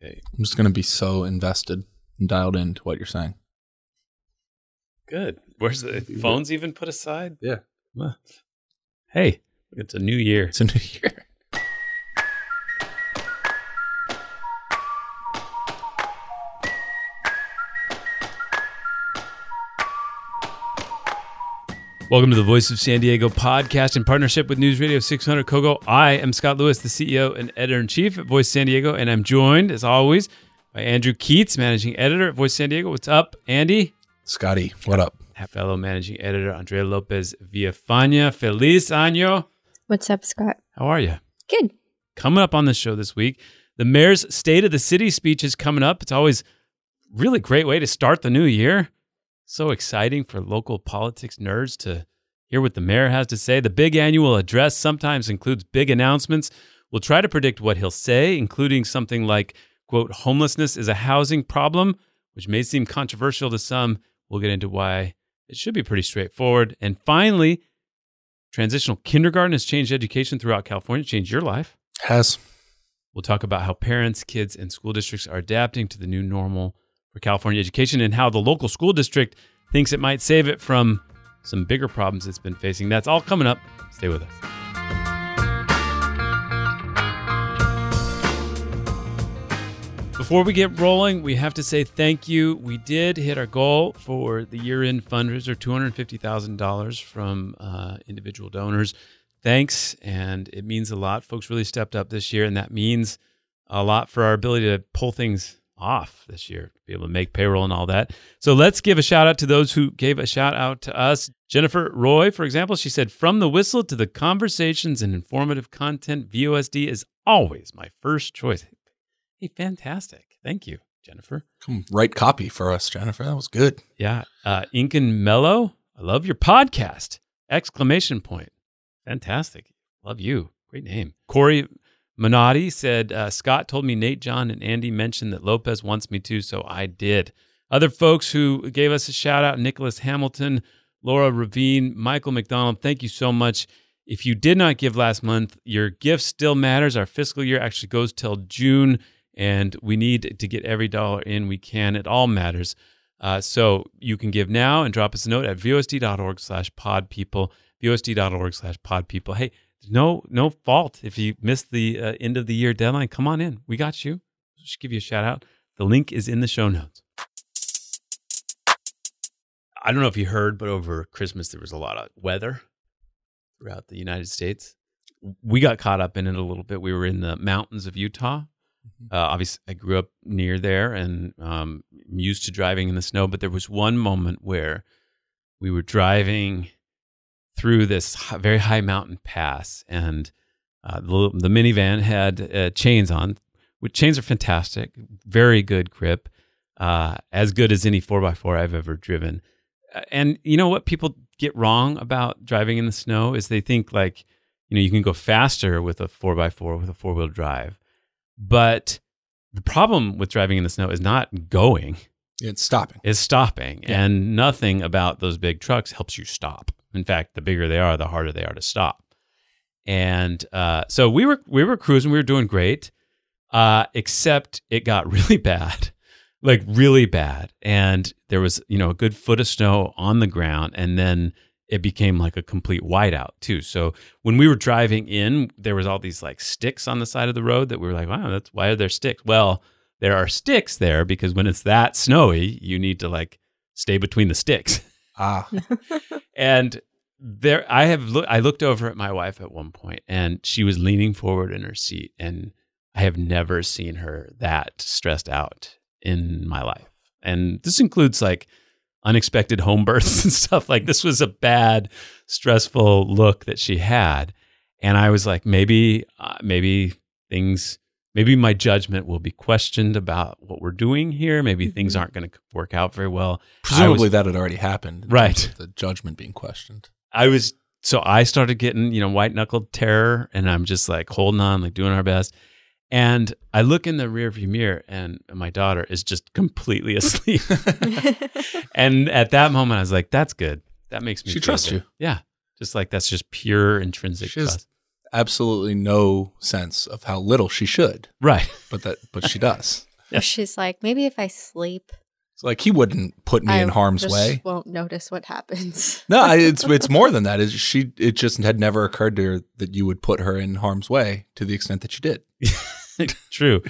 Sure. I'm just gonna be so invested and dialed into what you're saying. Good. Where's the phones even put aside? Yeah. Hey, it's a new year. It's a new year. Welcome to the Voice of San Diego podcast in partnership with News Radio 600 Kogo. I am Scott Lewis, the CEO and editor in chief at Voice San Diego, and I'm joined, as always, by Andrew Keatts, managing editor at Voice San Diego. What's up, Andy? Scotty, what up? Fellow managing editor Andrea Lopez Villafana. Feliz año. What's up, Scott? How are you? Good. Coming up on the show this week, the mayor's State of the City speech is coming up. It's always really great way to start the new year. So exciting for local politics nerds to hear what the mayor has to say. The big annual address sometimes includes big announcements. We'll try to predict what he'll say, including something like, quote, homelessness is a housing problem, which may seem controversial to some. We'll get into why it should be pretty straightforward. And finally, transitional kindergarten has changed education throughout California, changed your life. Has We'll talk about how parents, kids, and school districts are adapting to the new normal for California education and how the local school district thinks it might save it from some bigger problems it's been facing. That's all coming up. Stay with us. Before we get rolling, we have to say thank you. We did hit our goal for the year end fundraiser $250,000 from uh, individual donors. Thanks. And it means a lot. Folks really stepped up this year, and that means a lot for our ability to pull things off this year, to be able to make payroll and all that. So let's give a shout out to those who gave a shout out to us. Jennifer Roy, for example, she said, From the whistle to the conversations and informative content, VOSD is always my first choice. Hey, fantastic. Thank you, Jennifer. come write copy for us, Jennifer. That was good. Yeah. Uh, and Mello, I love your podcast. Exclamation point. Fantastic. Love you. Great name. Corey Minotti said, uh, Scott told me Nate, John, and Andy mentioned that Lopez wants me to, so I did. Other folks who gave us a shout out Nicholas Hamilton, Laura Ravine, Michael McDonald, thank you so much. If you did not give last month, your gift still matters. Our fiscal year actually goes till June, and we need to get every dollar in we can. It all matters. Uh, so you can give now and drop us a note at vosd.org slash podpeople, vosd.org slash podpeople. Hey, no no fault if you missed the uh, end of the year deadline. Come on in. We got you. Just give you a shout out. The link is in the show notes. I don't know if you heard, but over Christmas there was a lot of weather throughout the United States. We got caught up in it a little bit. We were in the mountains of Utah. Uh, obviously, I grew up near there and um, used to driving in the snow. But there was one moment where we were driving through this very high mountain pass, and uh, the, the minivan had uh, chains on. Which chains are fantastic, very good grip, uh, as good as any four x four I've ever driven. And you know what people get wrong about driving in the snow is they think like, you know, you can go faster with a four x four with a four wheel drive, but the problem with driving in the snow is not going It's stopping. It's stopping Yeah. and nothing about those big trucks helps you stop in fact the bigger they are the harder they are to stop and uh, so we were we were cruising we were doing great Uh, except it got really bad, like really bad, and there was you know a good foot of snow on the ground, and then it became like a complete whiteout too. So when we were driving in, there was all these like sticks on the side of the road that we were like, wow, that's why are there sticks? Well, there are sticks there because when it's that snowy, you need to like stay between the sticks. Ah, And there, I have look. I looked over at my wife at one point, and she was leaning forward in her seat, and I have never seen her that stressed out in my life. And this includes like unexpected home births and stuff. Like this was a bad, stressful look that she had, and I was like, maybe, uh, maybe things. Maybe my judgment will be questioned about what we're doing here. Maybe mm-hmm. things aren't going to work out very well. presumably that had already happened. Right. The judgment being questioned. I was so I started getting, you know, white knuckled terror and I'm just like holding on, like doing our best. And I look in the rearview mirror and my daughter is just completely asleep. and at that moment I was like, that's good. That makes me She trusts you. Yeah. Just like that's just pure intrinsic trust. Absolutely no sense of how little she should, Right. but that but she does. Yeah. She's like, maybe if I sleep, It's like he wouldn't put me I in harm's just way. Won't notice what happens. No, I- it's it's more than that. Is she? It just had never occurred to her that you would put her in harm's way to the extent that you did. True.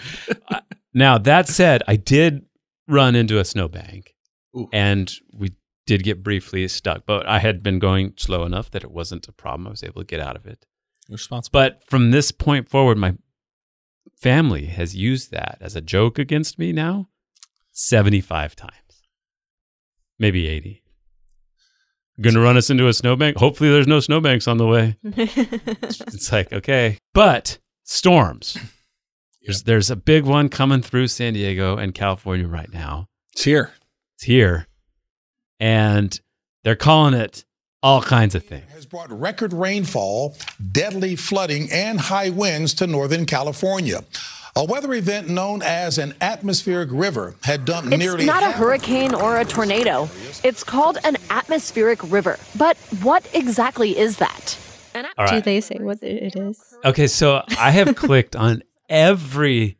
Uh, now that said, I did run into a snowbank, Ooh. and we did get briefly stuck. But I had been going slow enough that it wasn't a problem. I was able to get out of it. Responsible. But from this point forward, my family has used that as a joke against me now seventy-five times, maybe eighty. Going to run us into a snowbank? Hopefully, there's no snowbanks on the way. It's like, okay. But storms. There's, there's a big one coming through San Diego and California right now. It's here. It's here. And they're calling it all kinds of things. has brought record rainfall, deadly flooding, and high winds to Northern California. A weather event known as an atmospheric river had dumped It's nearly not a hurricane or a tornado. It's called an atmospheric river. But what exactly is that? An at- All Do they say what it is? Okay, so I have clicked on every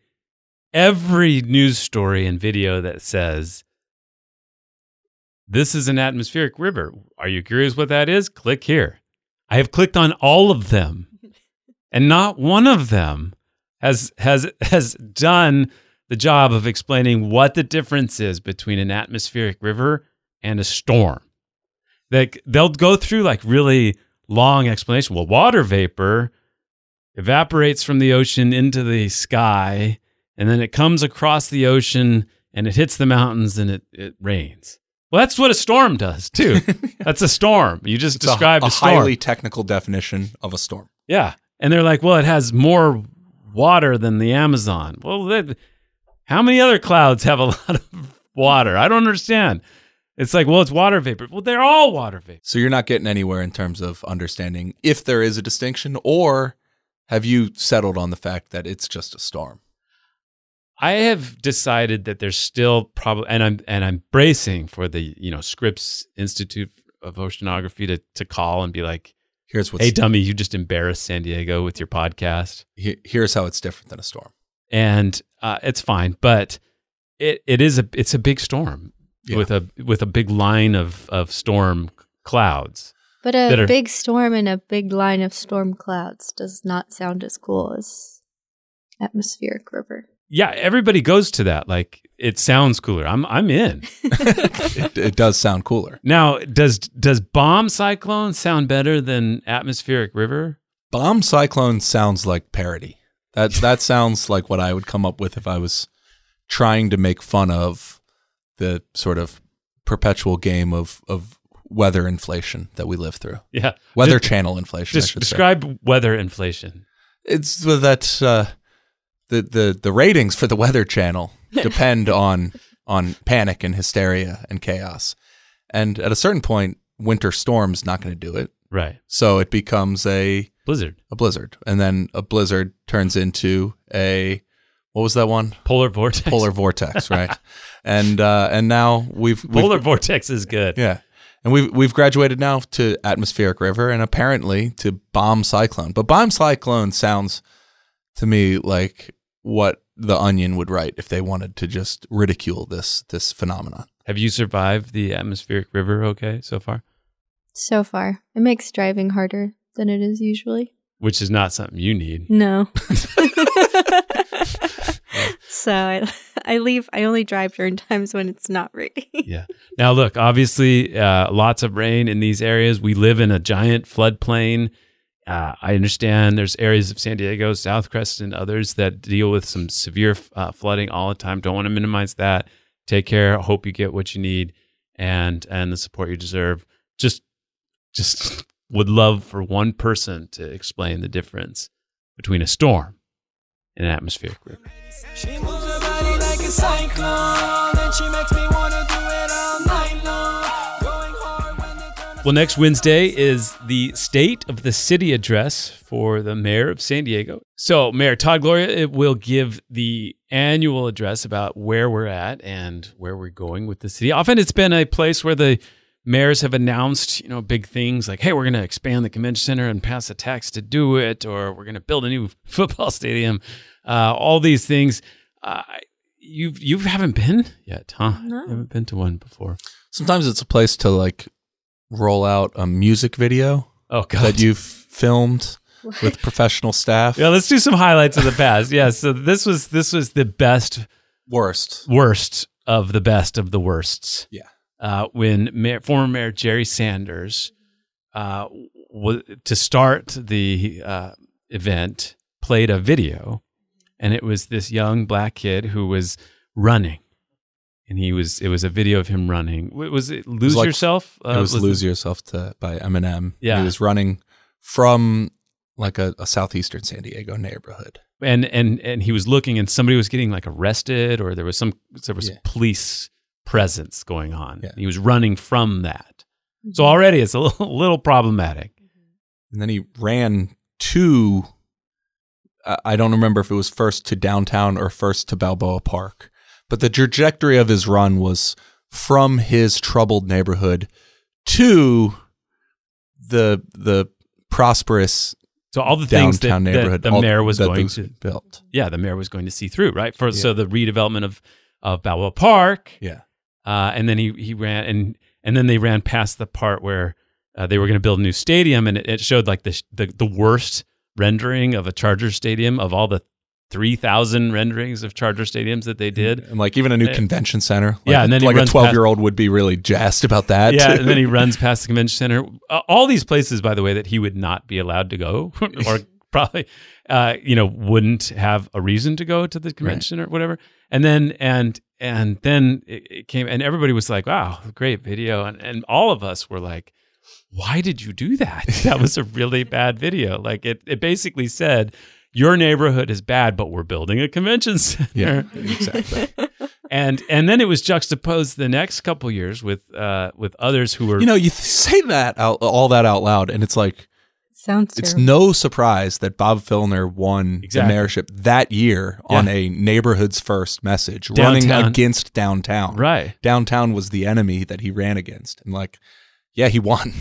every news story and video that says this is an atmospheric river. Are you curious what that is? Click here. I have clicked on all of them. And not one of them has has has done the job of explaining what the difference is between an atmospheric river and a storm. Like they'll go through like really long explanation. Well, water vapor evaporates from the ocean into the sky, and then it comes across the ocean and it hits the mountains and it, it rains. Well, that's what a storm does too. that's a storm. You just It's a- described a, a, storm. highly technical definition of a storm. Yeah. And they're like, well, it has more water than the Amazon. Well, that, how many other clouds have a lot of water? I don't understand. It's like, well, it's water vapor. Well, they're all water vapor. So you're not getting anywhere in terms of understanding if there is a distinction, or have you settled on the fact that it's just a storm? I have decided that there's still probably, and I'm and I'm bracing for the you know Scripps Institute of Oceanography to to call and be like, Here's what's "Hey, dummy, you just embarrassed San Diego with your podcast." he- here's how it's different than a storm. and uh, it's fine. But it it is a it's a big storm Yeah. with a with a big line of of storm clouds. But a are- big storm and a big line of storm clouds does not sound as cool as atmospheric river. Yeah, everybody goes to that. Like it sounds cooler. I'm I'm in. it, it does sound cooler. now, does does bomb cyclone sound better than atmospheric river? Bomb cyclone sounds like parody. That that sounds like what I would come up with if I was trying to make fun of the sort of perpetual game of of weather inflation that we live through. Yeah. Weather Just- channel inflation. I Just should say. describe weather inflation. It's so that uh, the the the ratings for the Weather Channel depend on on panic and hysteria and chaos, and at a certain point, winter storm's not going to do it. Right. So it becomes a Blizzard. a blizzard, and then a blizzard turns into a what was that one? Polar vortex. Polar vortex, right? and uh, and now we've, we've Polar vortex is good. yeah. And we've we've graduated now to atmospheric river and apparently to bomb cyclone. But bomb cyclone sounds to me like what the Onion would write if they wanted to just ridicule this this phenomenon. Have you survived the atmospheric river okay so far? So far, it makes driving harder than it is usually. Which is not something you need. No. so I, I leave. I only drive during times when it's not raining. yeah. Now, look, obviously, uh, lots of rain in these areas. We live in a giant floodplain. Uh, I understand there's areas of San Diego, South and others that deal with some severe uh, flooding all the time. Don't want to minimize that. Take care. Hope you get what you need and and the support you deserve. Just just would love for one person to explain the difference between a storm and an atmospheric river. Well, next Wednesday is the State of the City address for the mayor of San Diego. So, Mayor Todd Gloria it will give the annual address about where we're at and where we're going with the city. Often it's been a place where the mayors have announced, you know, big things like, hey, we're going to expand the convention center and pass a tax to do it, or we're going to build a new football stadium. Uh, all these things. Uh, you you haven't been yet, huh? No. You haven't been to one before. Sometimes it's a place to like roll out a music video Oh God, that you've filmed with professional staff. Yeah, let's do some highlights of the past. Yeah, so this was this was the best Worst. worst of the best of the worsts. Yeah. Uh, when Mayor, former Mayor Jerry Sanders, uh, w- to start the uh, event, played a video, and it was this young black kid who was running, and he was it was a video of him running. Was it "Lose like- Yourself"? it was, Uh, "Lose Yourself" to by Eminem. Yeah. he was running from like a, a southeastern San Diego neighborhood. and and and he was looking and somebody was getting like arrested or there was some there was Yeah. police presence going on Yeah. he was running from that so already it's a little, little problematic And then he ran to, I- I don't remember if it was first to downtown or first to Balboa Park, but the trajectory of his run was from his troubled neighborhood to the the prosperous so all the things that, downtown that neighborhood the mayor was going was to build. yeah the mayor was going to see through right? For so the redevelopment of of Balboa Park. Yeah, uh, and then he he ran and and then they ran past the part where uh, they were going to build a new stadium, and it, it showed like the, the the worst rendering of a Charger stadium of all the three thousand renderings of Charger stadiums that they did. and like even a new Uh, convention center. Like, yeah, and then like a twelve year old would be really jazzed about that. yeah, and then he runs past the convention center. All these places, by the way, that he would not be allowed to go, or probably, uh, you know, wouldn't have a reason to go to the convention or whatever. And then and and then it, it came, and everybody was like, "Wow, great video," and and all of us were like. Why did you do that? That was a really bad video. Like it, it basically said, your neighborhood is bad, but we're building a convention center. yeah, exactly. And and then it was juxtaposed the next couple years with uh with others who were You know, you th- say that out, all that out loud, and it's like Sounds it's terrible. no surprise that Bob Filner won Exactly. the mayorship that year on a neighborhood's first message, Downtown. running against downtown. right. Downtown was the enemy that he ran against, and like, yeah, he won.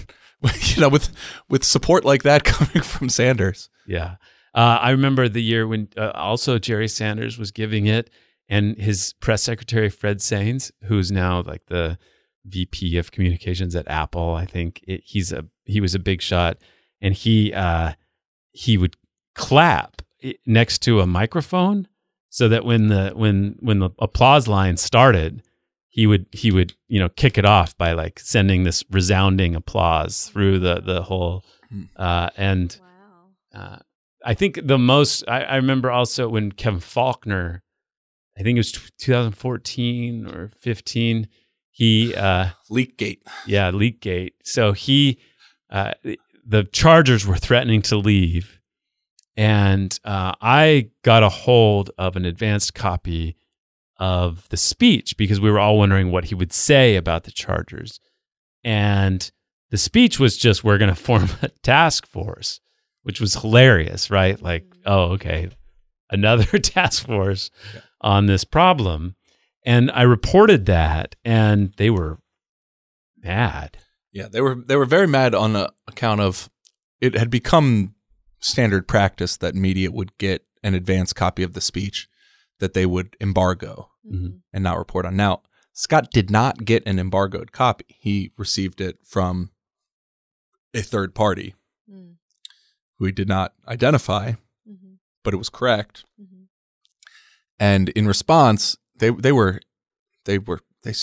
you know, with with support like that coming from Sanders. Yeah. Uh, I remember the year when uh, also Jerry Sanders was giving it, and his press secretary Fred Sainz, who's now like the VP of communications at Apple, I think it, he's a he was a big shot, and he uh, he would clap next to a microphone so that when the when when the applause line started, he would he would you know kick it off by like sending this resounding applause through the the whole uh, and Wow. uh, I think the most I, I remember also when Kevin Faulconer, I think it was t- 2014 or 15. He, uh, Leakgate. yeah, Leakgate. So he, uh, the Chargers were threatening to leave, and uh, I got a hold of an advanced copy of the speech because we were all wondering what he would say about the Chargers, and the speech was just we're going to form a task force, which was hilarious, right? Like, oh, okay, another task force on this problem. And I reported that, and they were mad. Yeah, they were they were very mad on the account of it had become standard practice that media would get an advance copy of the speech that they would embargo Mhm. and not report on. Now, Scott did not get an embargoed copy. He received it from a third party Mm. Who he did not identify, Mm-hmm. but it was correct. Mm-hmm. And in response, they they were they were they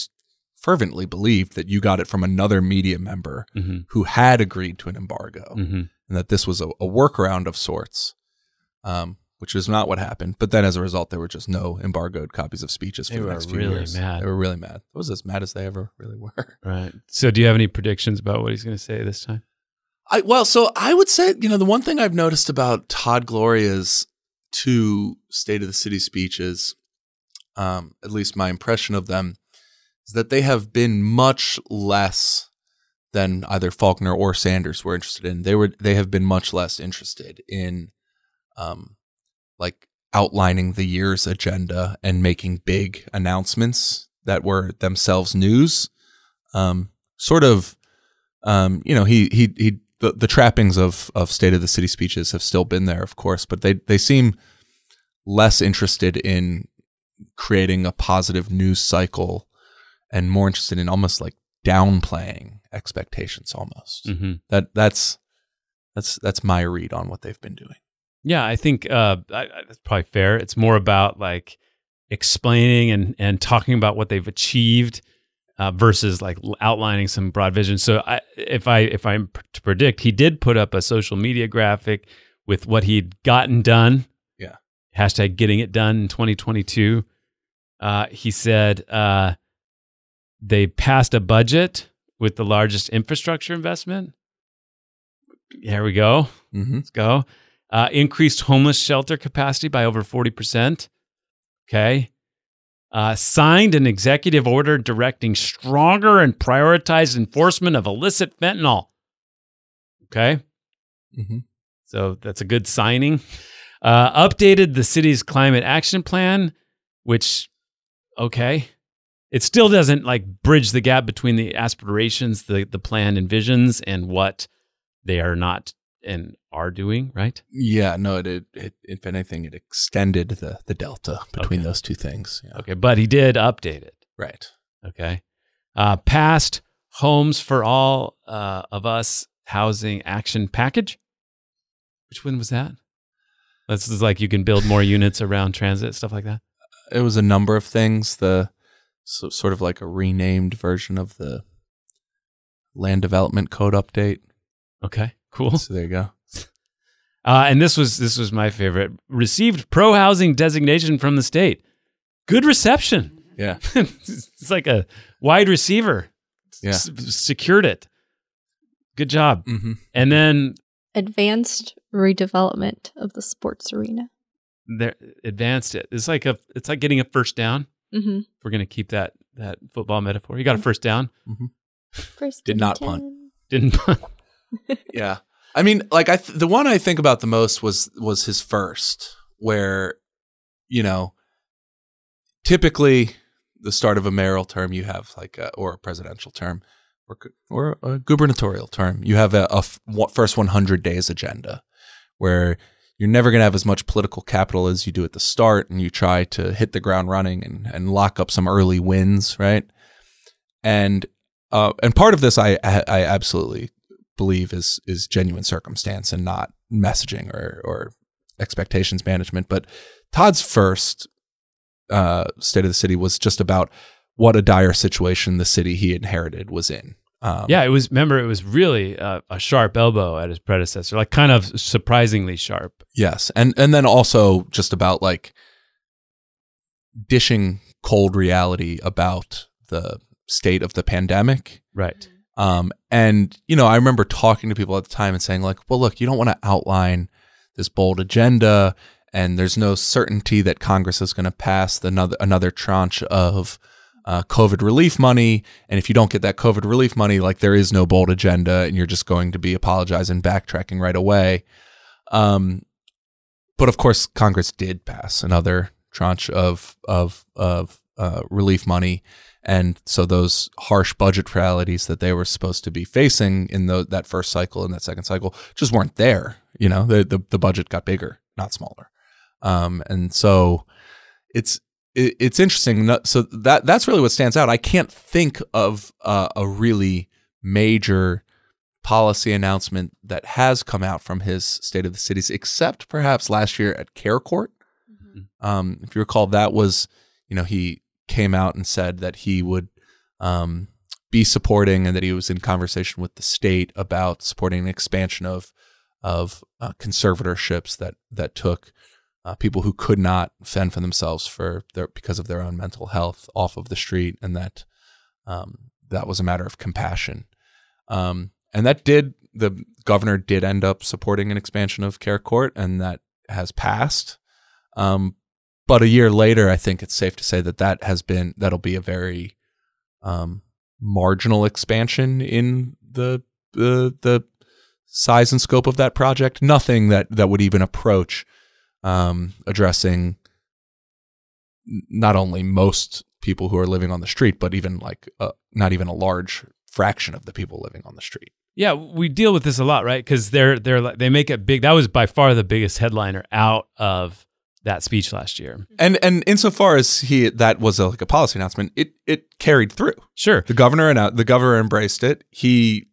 fervently believed that you got it from another media member hmm who had agreed to an embargo hmm and that this was a, a workaround of sorts, um, which is not what happened. But then as a result, there were just no embargoed copies of speeches for They the were next few really years. mad. They were really mad. It was as mad as they ever really were. Right. So, do you have any predictions about what he's going to say this time? I well, so I would say, you know, the one thing I've noticed about Todd Gloria's two State of the City speeches, um, at least my impression of them, is that they have been much less than either Faulconer or Sanders were interested in. They were they have been much less interested in um like outlining the year's agenda and making big announcements that were themselves news. Um sort of um, you know, he he he the, the trappings of of State of the City speeches have still been there, of course, but they they seem less interested in creating a positive news cycle and more interested in almost like downplaying expectations almost. hmm That that's that's that's my read on what they've been doing. Yeah, I think uh, I, I, that's probably fair. It's more about like explaining and and talking about what they've achieved uh, versus like outlining some broad vision. So, I, if I if I'm p- to predict, he did put up a social media graphic with what he'd gotten done. Yeah. Hashtag getting it done in 2022. Uh, he said uh, they passed a budget with the largest infrastructure investment. Here we go. Mm-hmm. Let's go. Uh, increased homeless shelter capacity by over 40%. Okay. Uh, signed an executive order directing stronger and prioritized enforcement of illicit fentanyl. Okay. Mm-hmm. So that's a good signing. Uh, updated the city's climate action plan, which, okay. It still doesn't like bridge the gap between the aspirations the, the plan envisions and what they are not and are doing, right? Yeah, no, it, it, it if anything, it extended the the delta between Okay. those two things. Yeah. Okay, but he did update it. Right. Okay. Uh, passed Homes for All uh, of Us housing action package. Which one was that? This is like you can build more units around transit, stuff like that. it was a number of things. The so, sort of like a renamed version of the land development code update. Okay, cool. So there you go. Uh, and this was this was my favorite. Received pro housing designation from the state. Good reception. Yeah. it's like a wide receiver. Yeah. S- secured it. Good job. Mm-hmm. And then Advanced redevelopment of the sports arena. there advanced it. It's like a it's like getting a first down. Mm-hmm. We're gonna keep that that football metaphor. You got a first down. First Did not 10. punt. Didn't Yeah. I mean, like I th- the one I think about the most was was his first, where you know, typically the start of a mayoral term you have like a, or a presidential term or or a gubernatorial term you have a, a f- first 100 days agenda where you're never going to have as much political capital as you do at the start and you try to hit the ground running and, and lock up some early wins right and uh, and part of this I, I I absolutely believe is is genuine circumstance and not messaging or or expectations management. But Todd's first uh, state of the city was just about what a dire situation the city he inherited was in. Um, Yeah, it was. Remember, it was really uh, a sharp elbow at his predecessor, like kind of surprisingly sharp. Yes, and and then also just about like dishing cold reality about the state of the pandemic. Right. Um, and you know, I remember talking to people at the time and saying like, "Well, look, you don't want to outline this bold agenda, and there's no certainty that Congress is going to pass the another another tranche of uh, COVID relief money. And if you don't get that COVID relief money, like there is no bold agenda, and you're just going to be apologizing, backtracking right away." Um, but of course, Congress did pass another tranche of of of uh, relief money, and so those harsh budget realities that they were supposed to be facing in the, that first cycle and that second cycle just weren't there. You know, the the, the budget got bigger, not smaller, um, and so it's it, it's interesting. So that that's really what stands out. I can't think of uh, a really major policy announcement that has come out from his State of the Cities, except perhaps last year at Care Court. Um, if you recall, that was you know he came out and said that he would um, be supporting and that he was in conversation with the state about supporting an expansion of of uh, conservatorships that that took uh, people who could not fend for themselves for their because of their own mental health off of the street, and that um, that was a matter of compassion. Um, and that did the governor did end up supporting an expansion of care court, and that has passed. Um, but a year later, I think it's safe to say that that has been that'll be a very um, marginal expansion in the the the size and scope of that project. Nothing that that would even approach um, addressing not only most people who are living on the street, but even like uh, not even a large fraction of the people living on the street. Yeah, we deal with this a lot, right? Because they're they're they make it big. That was by far the biggest headliner out of that speech last year. Mm-hmm. And and insofar as he that was a, like a policy announcement, it it carried through. Sure. The governor and the governor embraced it. He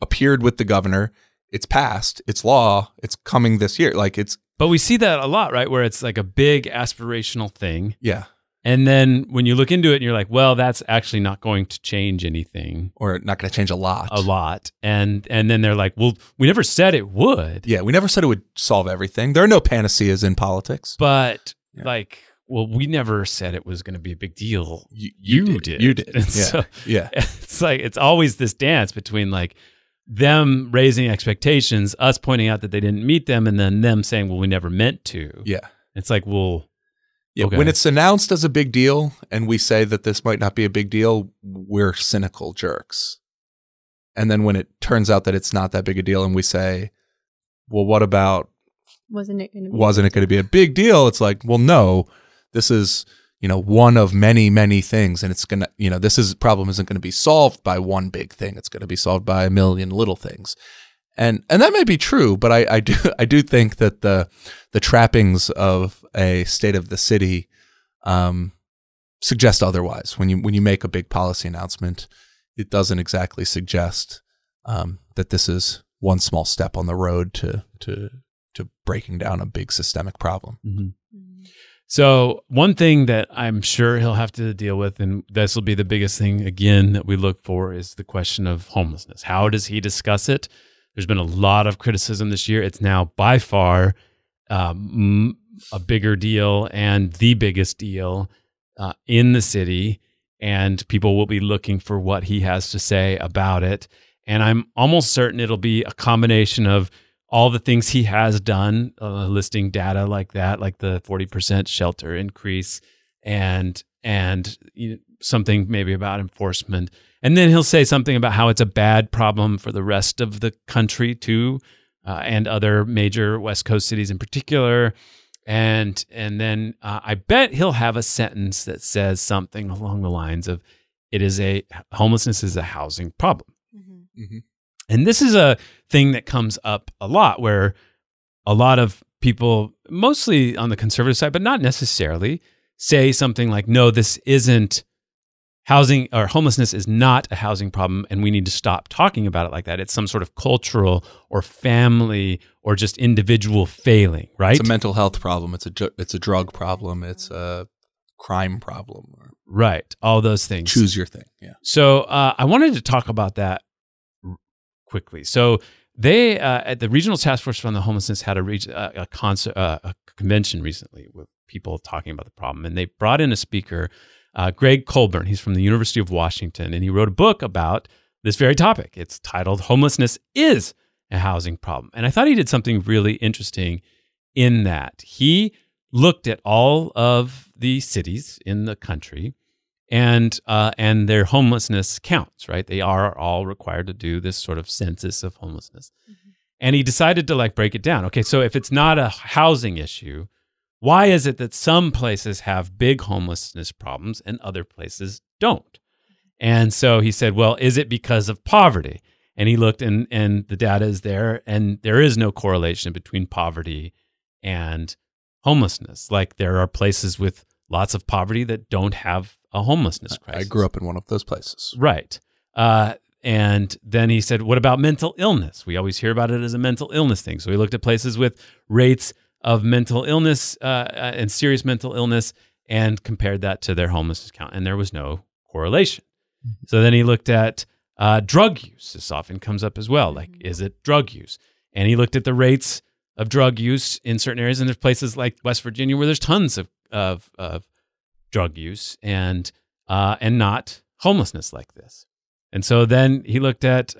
appeared with the governor. It's passed. It's law. It's coming this year. Like it's But we see that a lot, right? Where it's like a big aspirational thing. yeah, And then when you look into it and you're like, well, that's actually not going to change anything or not going to change a lot. a lot. And and then they're like, well, we never said it would. Yeah, we never said it would solve everything. There are no panaceas in politics. But Yeah. like, well, we never said it was going to be a big deal. You, You did. You did. Yeah. so- yeah. It's like it's always this dance between like them raising expectations, us pointing out that they didn't meet them, and then them saying, well, we never meant to. Yeah. It's like, well, Yeah. Okay. When it's announced as a big deal and we say that this might not be a big deal, we're cynical jerks. And then when it turns out that it's not that big a deal and we say, well, what about Wasn't it going to be? wasn't it going to be a big deal? It's like, well, no, this is, you know, one of many, many things. And it's going to, you know, this is problem isn't going to be solved by one big thing. It's going to be solved by a million little things. And, and that may be true, but I, I do, I do think that the, the trappings of a state of the city, um, suggest otherwise. When you, when you make a big policy announcement, it doesn't exactly suggest, um, that this is one small step on the road to, to, to breaking down a big systemic problem. mhm. So one thing that I'm sure he'll have to deal with, and this will be the biggest thing again that we look for, is the question of homelessness. How does he discuss it? There's been a lot of criticism this year. It's now by far um, a bigger deal and the biggest deal uh, in the city, and people will be looking for what he has to say about it. And I'm almost certain it'll be a combination of all the things he has done, uh, listing data like that, like the 40% shelter increase and and you know, something maybe about enforcement. And then he'll say something about how it's a bad problem for the rest of the country too, uh, and other major West Coast cities in particular. And and then uh, I bet he'll have a sentence that says something along the lines of, "It is a homelessness is a housing problem." And this is a thing that comes up a lot where a lot of people, mostly on the conservative side, but not necessarily, say something like, no, this isn't housing or homelessness is not a housing problem and we need to stop talking about it like that. It's some sort of cultural or family or just individual failing, right? It's a mental health problem. It's a ju- it's a drug problem. It's a crime problem. Right. All those things. choose your thing. Yeah. So uh, I wanted to talk about that r- quickly. So they uh, at the Regional Task Force on the Homelessness had a reg- uh, a, concert, uh, a convention recently with people talking about the problem, and they brought in a speaker, uh, Gregg Colburn. He's from the University of Washington, and he wrote a book about this very topic. It's titled "Homelessness is a Housing Problem," and I thought he did something really interesting in that he looked at all of the cities in the country and uh, and their homelessness counts, right? They are all required to do this sort of census of homelessness. And he decided to like break it down. Okay, so if it's not a housing issue, why is it that some places have big homelessness problems and other places don't? And so he said, well, is it because of poverty? And he looked and and the data is there and there is no correlation between poverty and homelessness. Like there are places with lots of poverty that don't have a homelessness crisis. I grew up in one of those places. Right. Uh, and then he said, What about mental illness? We always hear about it as a mental illness thing. So he looked at places with rates of mental illness uh, uh, and serious mental illness and compared that to their homelessness count. And there was no correlation. So then he looked at uh, drug use. This often comes up as well. Like, is it drug use? And he looked at the rates of drug use in certain areas. And there's places like West Virginia where there's tons of, of, of drug use and, uh, and not homelessness like this. And so then he looked at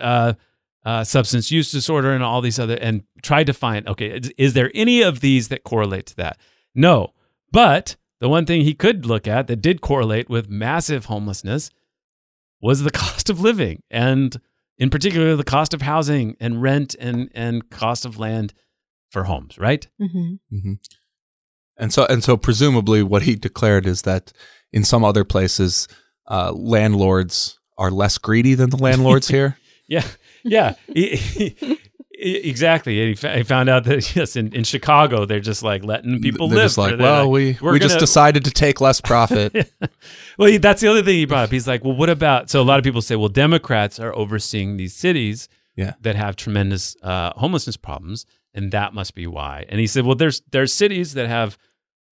uh, substance use disorder and all these other, and tried to find okay, is, is there any of these that correlate to that? No. But the one thing he could look at that did correlate with massive homelessness was the cost of living, and in particular, the cost of housing and rent and, and cost of land for homes, right? hmm hmm And so, and so, presumably, what he declared is that in some other places, uh, landlords are less greedy than the landlords here. Yeah, yeah, He- he- exactly. And he, he found out that yes, in, in Chicago, they're just like letting people They're live. just like, They're well, like, we "We're we just decided to take less profit. well, he, that's the other thing he brought up. He's like, well, what about? So a lot of people say, well, Democrats are overseeing these cities Yeah. that have tremendous uh, homelessness problems, and that must be why. And he said, well, there's there's cities that have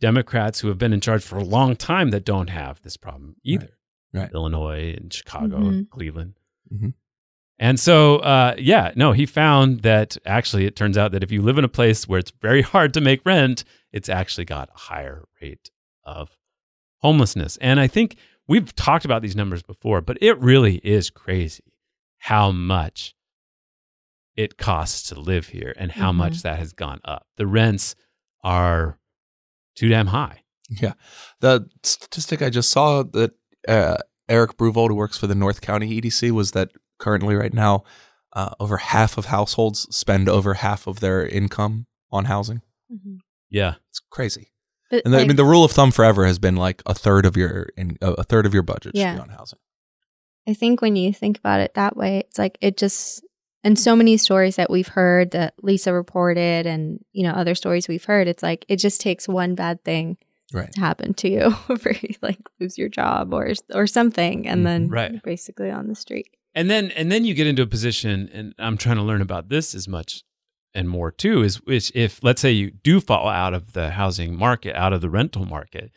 Democrats who have been in charge for a long time that don't have this problem either. Right. Illinois and Chicago Mhm. and Cleveland. Mhm. And so, uh, yeah, no, he found that actually it turns out that if you live in a place where it's very hard to make rent, it's actually got a higher rate of homelessness. And I think we've talked about these numbers before, but it really is crazy how much it costs to live here and how Mhm. much that has gone up. The rents are too damn high. Yeah. The statistic I just saw that uh, Eric Bruvold, who works for the North County EDC, was that currently, right now, uh, over half of households spend over half of their income on housing. hmm Yeah. It's crazy. But And the, I mean, the rule of thumb forever has been like a third of your in, a third of your budget should be on housing. I think when you think about it that way, it's like it just and so many stories that we've heard that Lisa reported and you know other stories we've heard, it's like it just takes one bad thing Right. to happen to you for you like lose your job or or something and then Right. basically on the street. And then and then you get into a position and i'm trying to learn about this as much and more too is which if let's say you do fall out of the housing market out of the rental market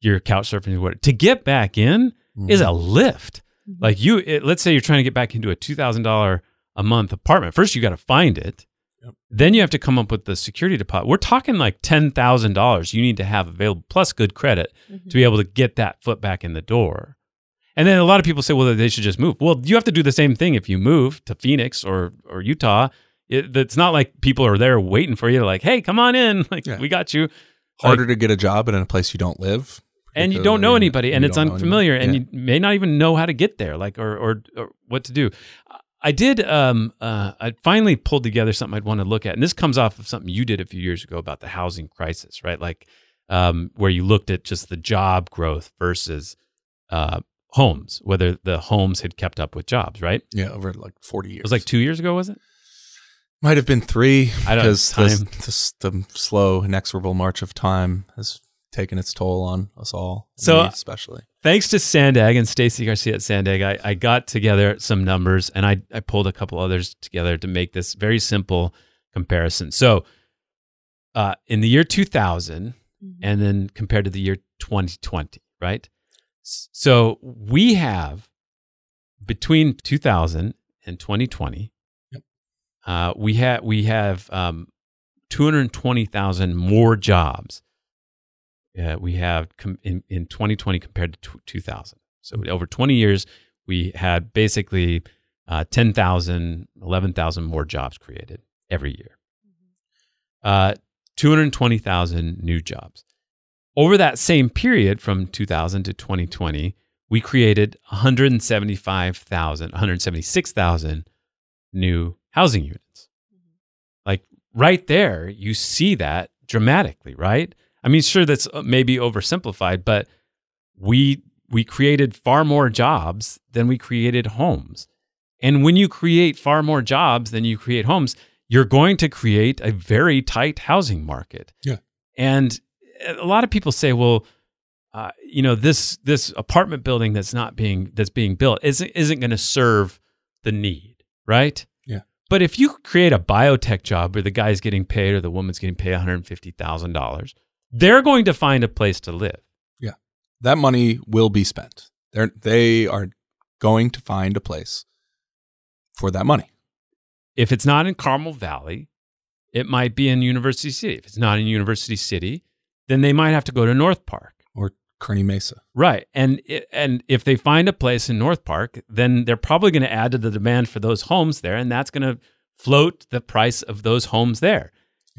you're couch surfing what to get back in is a lift Mhm. like you it, let's say you're trying to get back into a $2000 a month apartment first you got to find it Yep. then you have to come up with the security deposit we're talking like $10000 you need to have available plus good credit Mm-hmm. to be able to get that foot back in the door. And then a lot of people say, well, they should just move. Well, you have to do the same thing if you move to Phoenix or or Utah. It, it's not like people are there waiting for you. To like, hey, come on in. Like, Yeah. we got you. harder Like, to get a job in a place you don't live, and you don't know anybody, and it's unfamiliar, and you may not even know how to get there, like or or, or what to do. I did. Um, uh, I finally pulled together something I'd want to look at, and this comes off of something you did a few years ago about the housing crisis, right? Like, um, where you looked at just the job growth versus uh, homes, whether the homes had kept up with jobs, right? yeah, over like forty years. It was like two years ago, was it? Might have been three I don't- because time. this, this, the slow, inexorable march of time has taken its toll on us all. So- me especially. thanks to Sandag and Stacy Garcia at Sandag, I, I got together some numbers and I, I pulled a couple others together to make this very simple comparison. So, uh, in the year 2000, and then compared to the year 2020, right? So we have between 2000 and 2020, Yep. uh, we have we have um, 220,000 more jobs. Uh, we have com- in, in 2020 compared to tw 2000. So over 20 years, we had basically uh, 10,000, 11,000 more jobs created every year. Uh, 220,000 new jobs. Over that same period from 2000 to 2020, we created 175,000, 176,000 new housing units. Like right there, you see that dramatically, right? I mean, sure, that's uh, maybe oversimplified, but we we created far more jobs than we created homes. And when you create far more jobs than you create homes, you're going to create a very tight housing market. Yeah. And a lot of people say, well, uh, you know this this apartment building that's not being that's being built isn't isn't going to serve the need, right? Yeah. But if you create a biotech job where the guy's getting paid or the woman's getting paid one hundred fifty thousand dollars, they're going to find a place to live. Yeah, that money will be spent. They're they are going to find a place for that money. If it's not in Carmel Valley, it might be in University City. If it's not in University City, then they might have to go to North Park. Or Kearny Mesa. Right. And and if they find a place in North Park, then they're probably going to add to the demand for those homes there and that's going to float the price of those homes there.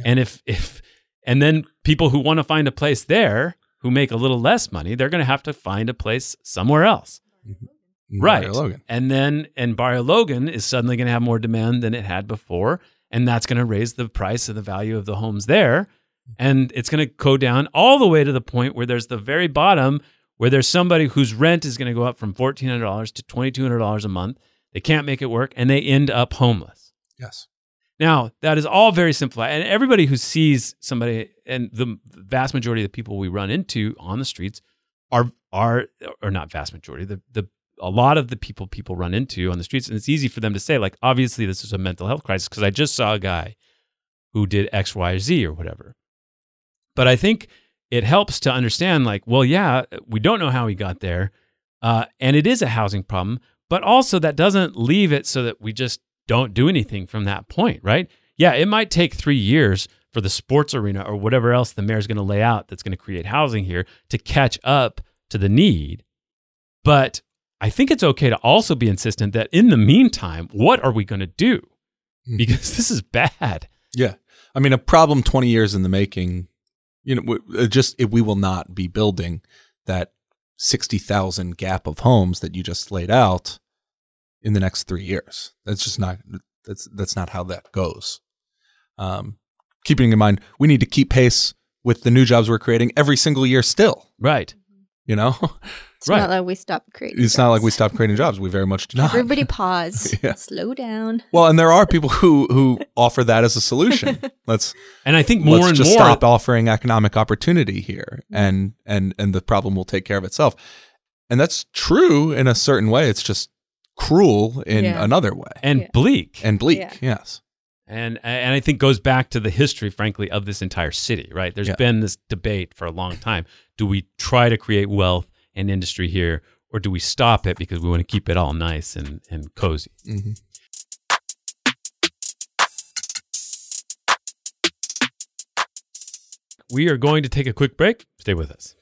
And if if and then people who want to find a place there who make a little less money, they're going to have to find a place somewhere else. Mm-hmm. Right. Barrio Logan. And then and Barrio Logan is suddenly going to have more demand than it had before, and that's going to raise the price of the value of the homes there, and it's going to go down all the way to the point where there's the very bottom where there's somebody whose rent is going to go up from fourteen hundred dollars to twenty two hundred dollars a month. They can't make it work, and they end up homeless. Yes. Now, that is all very simplified. And everybody who sees somebody, and the vast majority of the people we run into on the streets are, are or not vast majority, the, the, a lot of the people people run into on the streets, and it's easy for them to say, like, obviously this is a mental health crisis because I just saw a guy who did X, Y, or Z or whatever. But I think it helps to understand, like, well, yeah, we don't know how he got there, uh, and it is a housing problem, but also that doesn't leave it so that we just don't do anything from that point, right? Yeah, it might take three years for the sports arena or whatever else the mayor's going to lay out that's going to create housing here to catch up to the need. But I think it's okay to also be insistent that in the meantime, what are we going to do? Mhm. Because this is bad. Yeah. I mean, a problem 20 years in the making, you know, just it, we will not be building that 60,000 gap of homes that you just laid out in the next 3 years. That's just not that's that's not how that goes. Um keeping in mind we need to keep pace with the new jobs we're creating every single year still, Right. You know? It's Right. not like we stopped creating. it's not like we jobs. stopped creating jobs. We very much do not. Everybody pause. Yeah. Slow down. well, and there are people who who offer that as a solution. Let's And I think more let's and just more stop offering economic opportunity here and and and the problem will take care of itself and that's true in a certain way it's just cruel in Yeah. another way and Yeah. bleak. and bleak Yeah. yes and and I think goes back to the history, frankly, of this entire city. Right? There's Yeah. been this debate for a long time: do we try to create wealth and industry here, or do we stop it because we want to keep it all nice and and cozy? hmm We are going to take a quick break. Stay with us.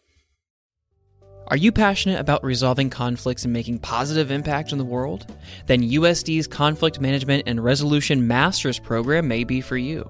Are you passionate about resolving conflicts and making positive impact in the world? Then USD's Conflict Management and Resolution Masters program may be for you.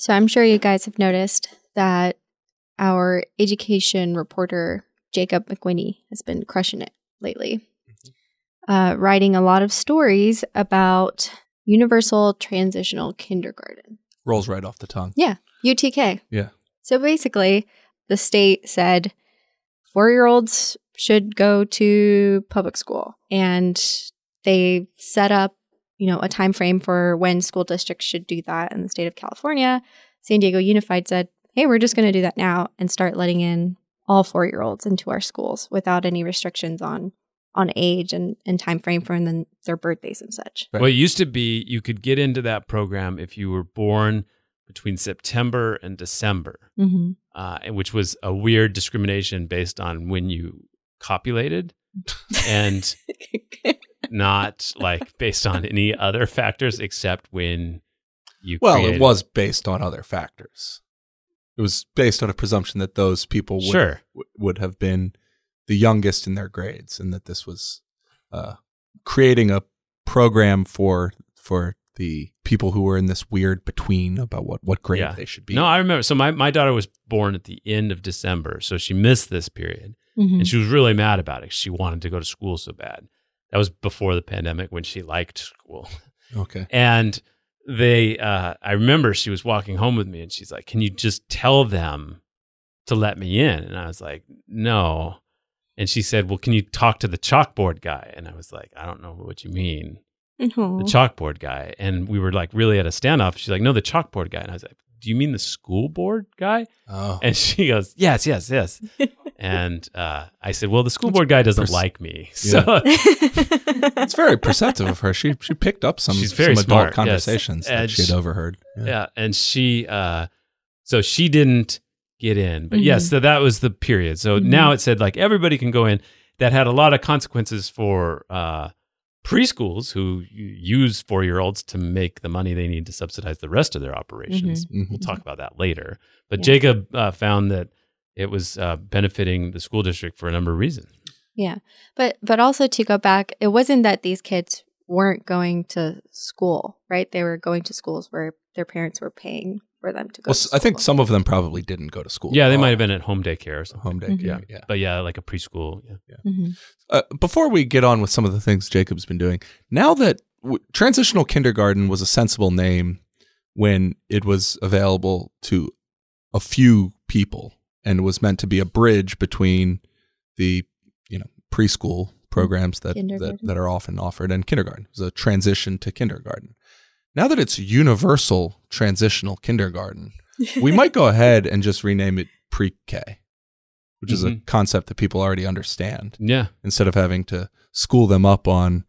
So I'm sure you guys have noticed that our education reporter, Jacob McWhinney, has been crushing it lately, uh, writing a lot of stories about universal transitional kindergarten. rolls right off the tongue Yeah, UTK. yeah So basically, the state said four year olds should go to public school. And they set up, you know, a time frame for when school districts should do that in the state of California. San Diego Unified said, hey, we're just going to do that now and start letting in all four year olds into our schools without any restrictions on on age and, and time frame for and then their birthdays and such. Right. Well, it used to be you could get into that program if you were born between September and December, Mm-hmm. uh, and which was a weird discrimination based on when you copulated and not like based on any other factors except when you well created- it was based on other factors it was based on a presumption that those people would, Sure. w- would have been the youngest in their grades and that this was uh, creating a program for for the people who were in this weird between about what what grade Yeah. they should be No, I remember. So my, my daughter was born at the end of December, so she missed this period. Mhm. and she was really mad about it. She wanted to go to school so bad. That was before the pandemic when she liked school. Okay. And they, uh, I remember she was walking home with me and she's like, Can you just tell them to let me in? And I was like, No. And she said, Well, can you talk to the chalkboard guy? And I was like, I don't know what you mean, Aw. the chalkboard guy. And we were like really at a standoff. She's like, No, the chalkboard guy. And I was like, Do you mean the school board guy? Oh. And she goes, Yes, yes, yes. and uh, I said, Well, the school board guy doesn't Pers- like me. So It's very perceptive of her. She she picked up some, She's very some smart, adult yes. conversations that she had she- overheard. yeah and she uh so she didn't get in but yes Mhm. so that was the period so Mhm. now it said like everybody can go in that had a lot of consequences for uh preschools who use four year olds to make the money they need to subsidize the rest of their operations Mhm. we'll talk about that later but Yeah. jacob uh, found that it was uh, benefiting the school district for a number of reasons Yeah. But but also to go back, it wasn't that these kids weren't going to school, right? They were going to schools where their parents were paying for them to go Well, to s- I think some of them probably didn't go to school. yeah they might have been at home daycare or something home daycare. Mhm. Yeah. but yeah like a preschool yeah Mhm. Uh, before we get on with some of the things Jacob's been doing, now that w- transitional kindergarten was a sensible name when it was available to a few people and was meant to be a bridge between the you know preschool programs that, that that are often offered and kindergarten. It was a transition to kindergarten. Now that it's universal transitional kindergarten, we might go ahead and just rename it pre-K, which is a Mhm. concept that people already understand yeah instead of having to school them up on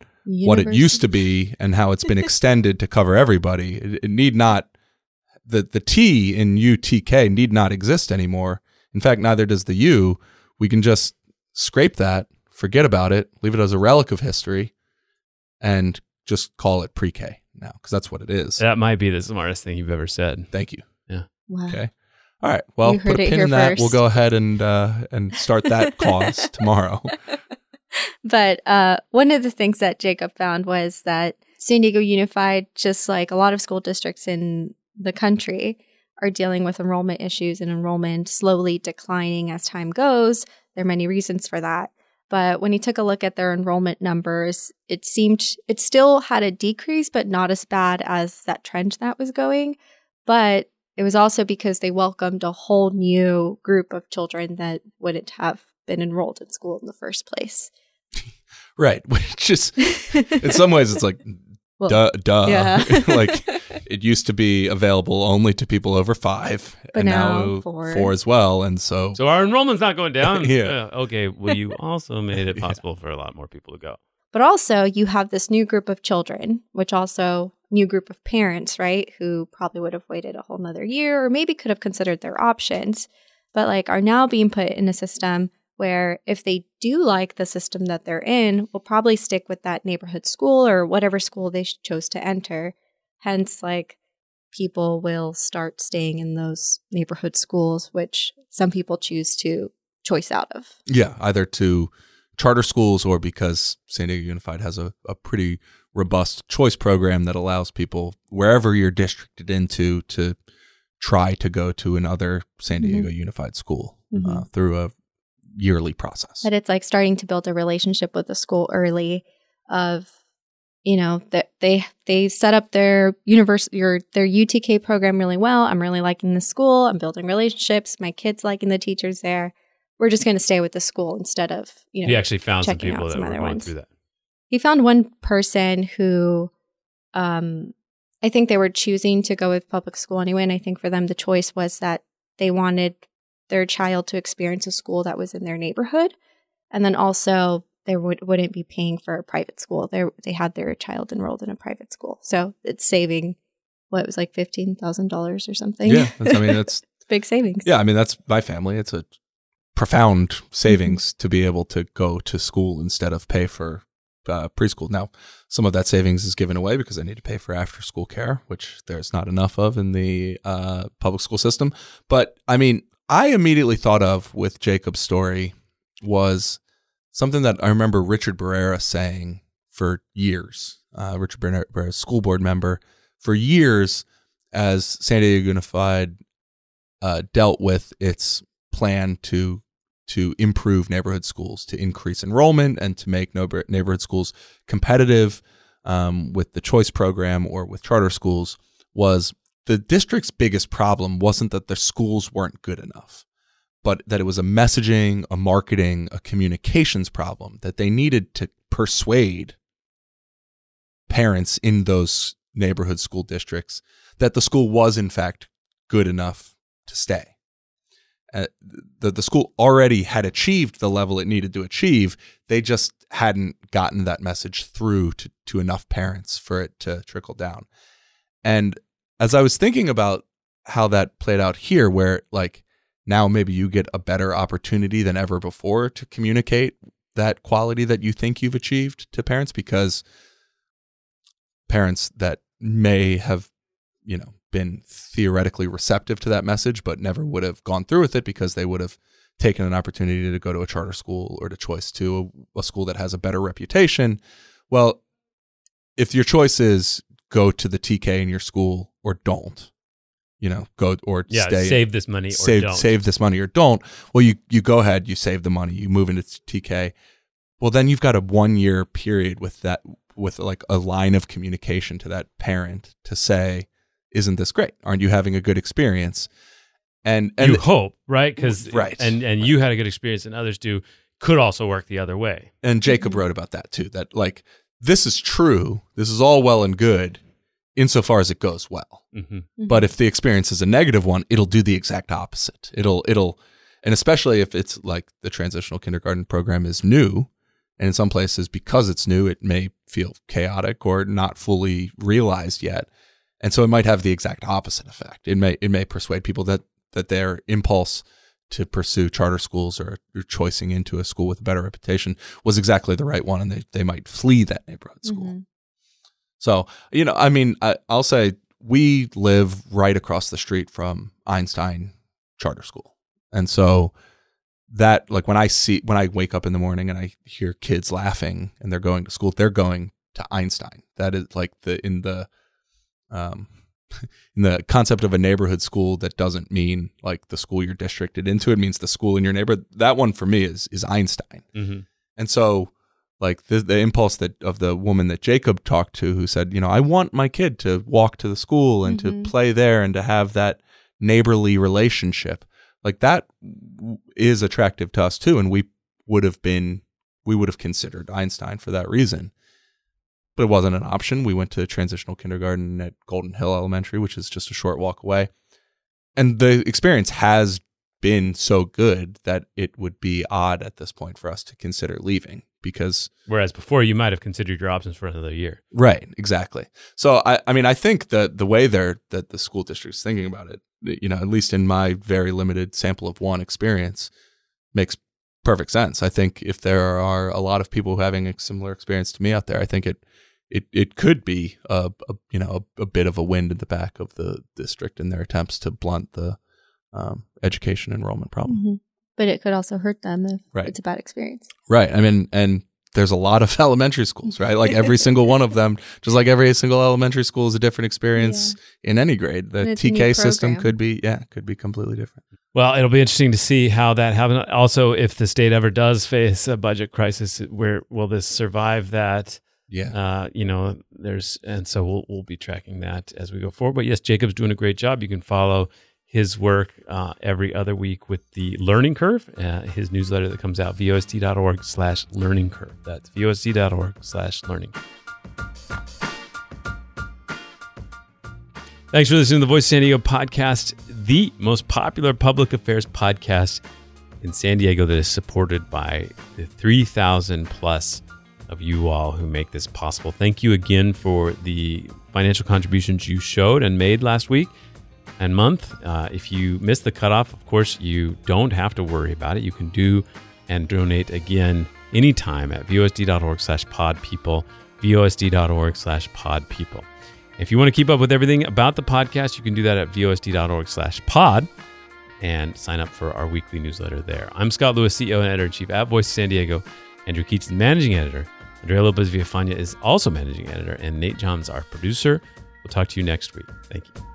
what it used to be and how it's been extended to cover everybody. It, it need not the the T in UTK need not exist anymore. In fact, neither does the U. We can just scrape that, forget about it, leave it as a relic of history, and just call it pre-K now because that's what it is. that might be the smartest thing you've ever said Thank you. Wow. Okay. All right. Well, You heard put a pin here in that. We'll go ahead and uh, and start that cause tomorrow. But uh, one of the things that Jacob found was that San Diego Unified, just like a lot of school districts in the country, are dealing with enrollment issues and enrollment slowly declining as time goes. There are many reasons for that. But when he took a look at their enrollment numbers, it seemed it still had a decrease, but not as bad as that trend that was going. But it was also because they welcomed a whole new group of children that wouldn't have been enrolled in school in the first place. right. Which is in some ways it's like Well, duh duh. yeah. like it used to be available only to people over five, But and now, now four. as well. And so, So our enrollment's not going down. Yeah. Uh, okay. Well, you also made it possible for a lot more people to go. But also, you have this new group of children, which also new group of parents, right? Who probably would have waited a whole nother year or maybe could have considered their options, but like are now being put in a system where if they do like the system that they're in, will probably stick with that neighborhood school or whatever school they chose to enter. Hence, like people will start staying in those neighborhood schools, which some people choose to choice out of. yeah, either to charter schools or because San Diego Unified has a, a pretty robust choice program that allows people wherever you're districted into to try to go to another San Diego Unified school uh, Mhm. through a yearly process. But it's like starting to build a relationship with the school early of you know that they they set up their university your their UTK program really well. I'm really liking the school. I'm building relationships. My kids liking the teachers there. We're just going to stay with the school instead of you know. he actually found some people out that some were going ones. through that. He found one person who, um, I think they were choosing to go with public school anyway. And I think for them, the choice was that they wanted their child to experience a school that was in their neighborhood. And then also, they would, wouldn't be paying for a private school. They, they had their child enrolled in a private school. So it's saving, what, it was like $15,000 or something? yeah, I mean that's Big savings. yeah, I mean that's my family. It's a profound savings to be able to go to school instead of pay for uh, preschool. Now, some of that savings is given away because I need to pay for after school care, which there's not enough of in the uh, public school system. But I mean, I immediately thought of with Jacob's story was something that I remember Richard Barrera saying for years. Uh, Richard Barrera, school board member, for years as San Diego Unified uh, dealt with its plan to to improve neighborhood schools, to increase enrollment, and to make neighborhood schools competitive um, with the choice program or with charter schools was the district's biggest problem wasn't that the schools weren't good enough, but that it was a messaging, a marketing, a communications problem that they needed to persuade parents in those neighborhood school districts that the school was in fact good enough to stay. Uh, the the school already had achieved the level it needed to achieve. They just hadn't gotten that message through to to enough parents for it to trickle down. And as I was thinking about how that played out here, where like now maybe you get a better opportunity than ever before to communicate that quality that you think you've achieved to parents because parents that may have, you know, been theoretically receptive to that message, but never would have gone through with it because they would have taken an opportunity to go to a charter school or to choice to a, a school that has a better reputation. Well, if your choice is go to the TK in your school or don't, you know, go or Yeah, stay save this money or save don't. save this money or don't. Well, you you go ahead, you save the money, you move into TK. Well, then you've got a one year period with that with like a line of communication to that parent to say, "Isn't this great? Aren't you having a good experience?" And and you hope, right? Because Right. and and you had a good experience, and others do. Could also work the other way. and Jacob wrote about that too. That like this is true. This is all well and good, insofar as it goes well. hmm But if the experience is a negative one, it'll do the exact opposite. It'll it'll and especially if it's like the transitional kindergarten program is new and in some places because it's new it may feel chaotic or not fully realized yet. And so it might have the exact opposite effect. It may it may persuade people that that their impulse to pursue charter schools or, or choicing into a school with a better reputation was exactly the right one and they, they might flee that neighborhood school. Mhm. So, you know, I mean, I, I'll say we live right across the street from Einstein Charter School. And so that, like, when I see, when I wake up in the morning and I hear kids laughing and they're going to school, they're going to Einstein. That is like the, in the, um, in the concept of a neighborhood school that doesn't mean like the school you're districted into it means the school in your neighborhood that one for me is is einstein hmm and so like the the impulse that of the woman that Jacob talked to who said, you know, I want my kid to walk to the school and Mhm. to play there and to have that neighborly relationship. Like that is attractive to us too and we would have been we would have considered Einstein for that reason. But it wasn't an option. We went to transitional kindergarten at Golden Hill Elementary, which is just a short walk away. And the experience has been so good that it would be odd at this point for us to consider leaving because Whereas before, you might have considered your options for another year. right exactly so i i mean i think that the way they're that the school district's thinking about it you know at least in my very limited sample of one experience makes perfect sense i think if there are a lot of people having a similar experience to me out there i think it it, it could be a, a you know a, a bit of a wind in the back of the district in their attempts to blunt the um, education enrollment problem Mhm. But it could also hurt them if Right. it's a bad experience. Right. I mean, and there's a lot of elementary schools, right? Like every single one of them, just like every single elementary school is a different experience in any grade. The And it's a new TK system could be, yeah, could be completely different. Well, it'll be interesting to see how that happens. Also, if the state ever does face a budget crisis, where will this survive that? Yeah. Uh, you know, there's and so we'll we'll be tracking that as we go forward. But yes, Jacob's doing a great job. You can follow his work uh, every other week with the Learning Curve, uh, his newsletter that comes out vosd.org slash learning curve. That's vosd.org slash learning. Thanks for listening to the Voice San Diego podcast, the most popular public affairs podcast in San Diego that is supported by the 3,000 plus of you all who make this possible. Thank you again for the financial contributions you showed and made last week and month. Uh, if you miss the cutoff, of course, you don't have to worry about it. You can do and donate again anytime at vosd.org slash podpeople, vosd.org slash podpeople. If you want to keep up with everything about the podcast, you can do that at vosd.org slash pod and sign up for our weekly newsletter there. I'm Scott Lewis, CEO and editor-in-chief at Voice San Diego. Andrew Keatts is managing editor. Andrea Lopez Villafana is also managing editor, and Nate Johns, our producer. We'll talk to you next week. Thank you.